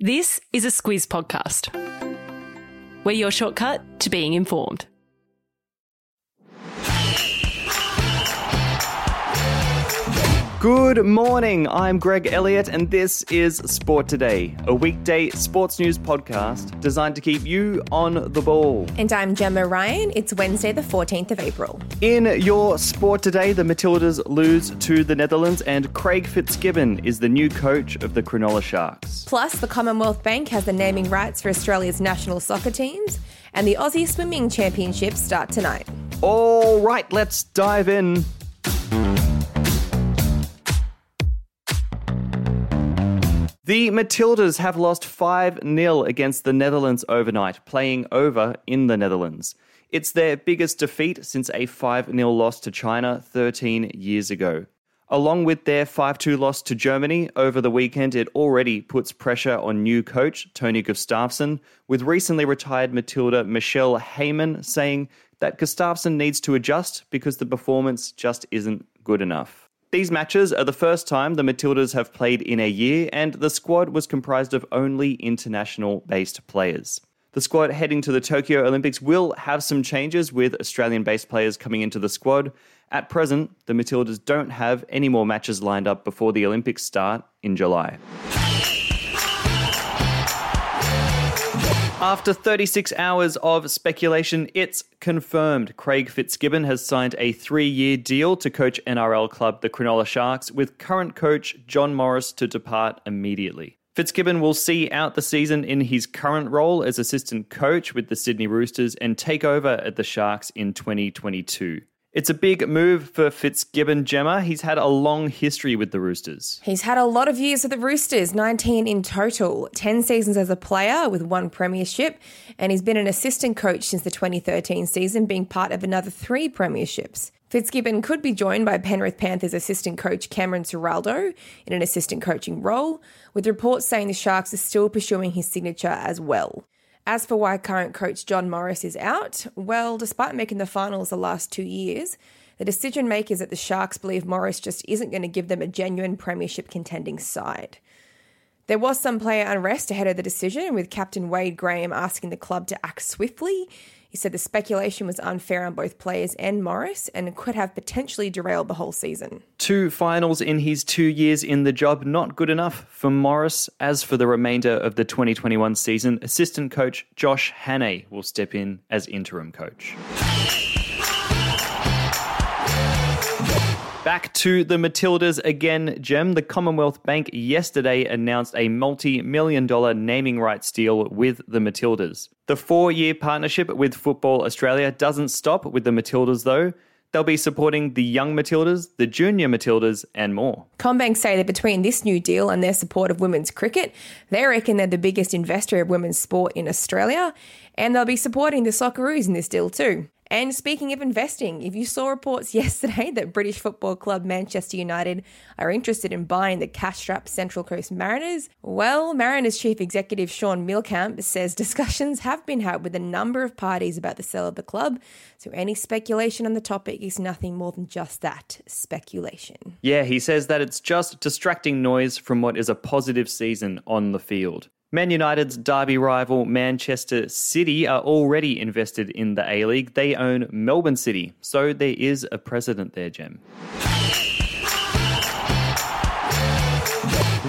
This is a Squiz podcast. We're your shortcut to being informed. Good morning. I'm Greg Elliott, and this is Sport Today, a weekday sports news podcast designed to keep you on the ball. And I'm Gemma Ryan. It's Wednesday, the 14th of April. In your Sport Today, the Matildas lose to the Netherlands, and Craig Fitzgibbon is the new coach of the Cronulla Sharks. Plus, the Commonwealth Bank has the naming rights for Australia's national soccer teams, and the Aussie Swimming Championships start tonight. All right, let's dive in. The Matildas have lost 5 0 against the Netherlands overnight, playing over in the Netherlands. It's their biggest defeat since a 5 0 loss to China 13 years ago. Along with their 5 2 loss to Germany over the weekend, it already puts pressure on new coach Tony Gustavsson, with recently retired Matilda Michelle Heyman saying that Gustavsson needs to adjust because the performance just isn't good enough. These matches are the first time the Matildas have played in a year, and the squad was comprised of only international based players. The squad heading to the Tokyo Olympics will have some changes with Australian based players coming into the squad. At present, the Matildas don't have any more matches lined up before the Olympics start in July. After 36 hours of speculation, it's confirmed. Craig Fitzgibbon has signed a three year deal to coach NRL club the Cronulla Sharks, with current coach John Morris to depart immediately. Fitzgibbon will see out the season in his current role as assistant coach with the Sydney Roosters and take over at the Sharks in 2022. It's a big move for Fitzgibbon Gemma. He's had a long history with the Roosters. He's had a lot of years with the Roosters, 19 in total, 10 seasons as a player with one premiership, and he's been an assistant coach since the 2013 season, being part of another three premierships. Fitzgibbon could be joined by Penrith Panthers assistant coach Cameron Ciraldo in an assistant coaching role, with reports saying the Sharks are still pursuing his signature as well. As for why current coach John Morris is out, well, despite making the finals the last two years, the decision makers at the Sharks believe Morris just isn't going to give them a genuine premiership contending side. There was some player unrest ahead of the decision, with captain Wade Graham asking the club to act swiftly he said the speculation was unfair on both players and Morris and could have potentially derailed the whole season. Two finals in his two years in the job, not good enough for Morris. As for the remainder of the 2021 season, assistant coach Josh Hannay will step in as interim coach. Back to the Matildas again, Gem. The Commonwealth Bank yesterday announced a multi million dollar naming rights deal with the Matildas. The four year partnership with Football Australia doesn't stop with the Matildas, though. They'll be supporting the young Matildas, the junior Matildas, and more. CommBank say that between this new deal and their support of women's cricket, they reckon they're the biggest investor of women's sport in Australia, and they'll be supporting the Socceroos in this deal too. And speaking of investing, if you saw reports yesterday that British football club Manchester United are interested in buying the cash strapped Central Coast Mariners, well, Mariners chief executive Shaun Mielekamp says discussions have been had with a number of parties about the sale of the club. So any speculation on the topic is nothing more than just that speculation. Yeah, he says that it's just distracting noise from what is a positive season on the field. Man United's derby rival Manchester City are already invested in the A League. They own Melbourne City, so there is a precedent there, Gem.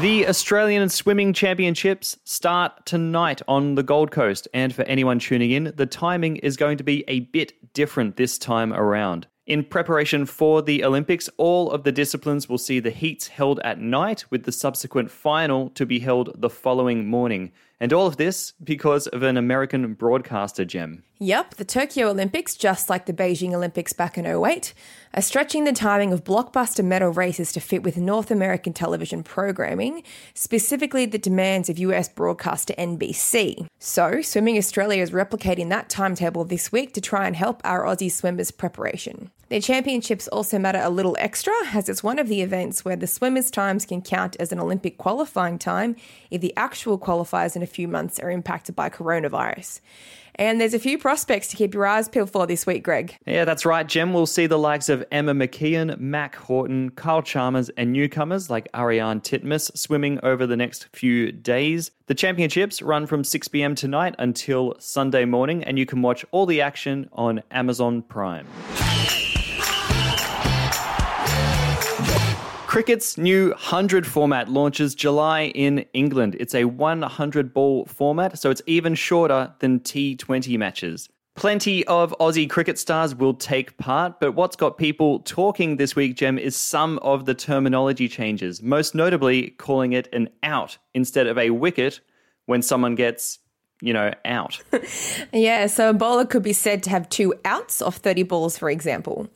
The Australian Swimming Championships start tonight on the Gold Coast, and for anyone tuning in, the timing is going to be a bit different this time around. In preparation for the Olympics, all of the disciplines will see the heats held at night, with the subsequent final to be held the following morning. And all of this because of an American broadcaster gem. Yep, the Tokyo Olympics, just like the Beijing Olympics back in 08, are stretching the timing of blockbuster medal races to fit with North American television programming, specifically the demands of US broadcaster NBC. So, Swimming Australia is replicating that timetable this week to try and help our Aussie swimmers' preparation. Their championships also matter a little extra, as it's one of the events where the swimmers' times can count as an Olympic qualifying time if the actual qualifiers in a few months are impacted by coronavirus. And there's a few prospects to keep your eyes peeled for this week, Greg. Yeah, that's right, Jem. We'll see the likes of Emma McKeon, Mack Horton, Kyle Chalmers, and newcomers like Ariarne Titmus swimming over the next few days. The championships run from 6 pm tonight until Sunday morning, and you can watch all the action on Amazon Prime. Cricket's new 100 format launches July in England. It's a 100 ball format, so it's even shorter than T20 matches. Plenty of Aussie cricket stars will take part, but what's got people talking this week, Jem, is some of the terminology changes, most notably calling it an out instead of a wicket when someone gets you know, out. yeah, so a bowler could be said to have two outs off 30 balls, for example.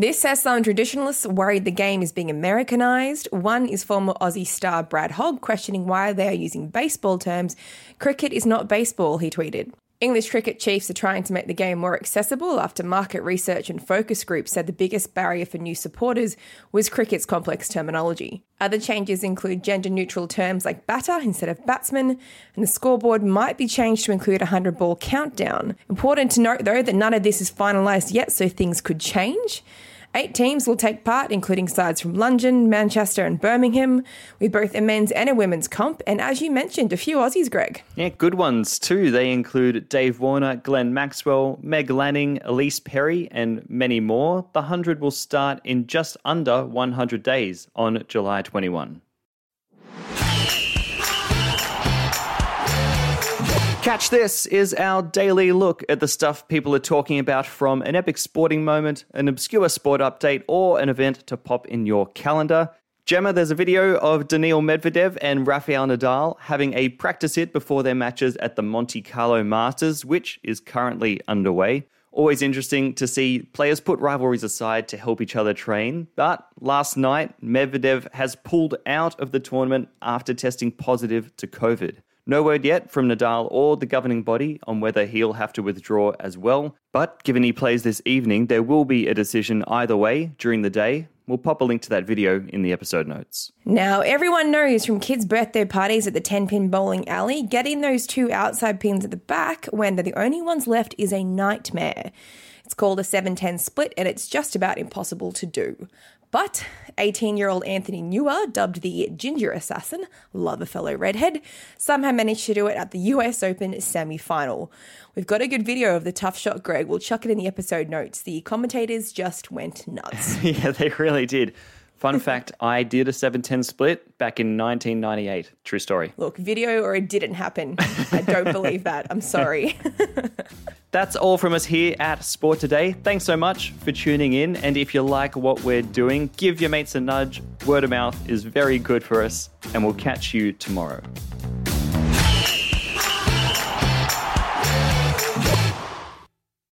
This has some traditionalists worried the game is being Americanized. One is former Aussie star Brad Hogg questioning why they are using baseball terms. Cricket is not baseball, he tweeted. English cricket chiefs are trying to make the game more accessible after market research and focus groups said the biggest barrier for new supporters was cricket's complex terminology. Other changes include gender neutral terms like batter instead of batsman, and the scoreboard might be changed to include a 100 ball countdown. Important to note though that none of this is finalised yet, so things could change. Eight teams will take part, including sides from London, Manchester, and Birmingham, with both a men's and a women's comp. And as you mentioned, a few Aussies, Greg. Yeah, good ones too. They include Dave Warner, Glenn Maxwell, Meg Lanning, Ellyse Perry, and many more. The 100 will start in just under 100 days on July 21. Catch This is our daily look at the stuff people are talking about from an epic sporting moment, an obscure sport update, or an event to pop in your calendar. Gemma, there's a video of Daniil Medvedev and Rafael Nadal having a practice hit before their matches at the Monte Carlo Masters, which is currently underway. Always interesting to see players put rivalries aside to help each other train. But last night, Medvedev has pulled out of the tournament after testing positive to COVID. No word yet from Nadal or the governing body on whether he'll have to withdraw as well. But given he plays this evening, there will be a decision either way during the day. We'll pop a link to that video in the episode notes. Now, everyone knows from kids' birthday parties at the 10 pin bowling alley, getting those two outside pins at the back when they're the only ones left is a nightmare. It's called a 710 split and it's just about impossible to do. But 18 year old Anthony Neuer, dubbed the Ginger Assassin, love a fellow redhead, somehow managed to do it at the US Open semi final. We've got a good video of the tough shot, Greg. We'll chuck it in the episode notes. The commentators just went nuts. yeah, they really did. Fun fact I did a 710 split back in 1998. True story. Look, video or it didn't happen. I don't believe that. I'm sorry. That's all from us here at Sport Today. Thanks so much for tuning in. And if you like what we're doing, give your mates a nudge. Word of mouth is very good for us. And we'll catch you tomorrow.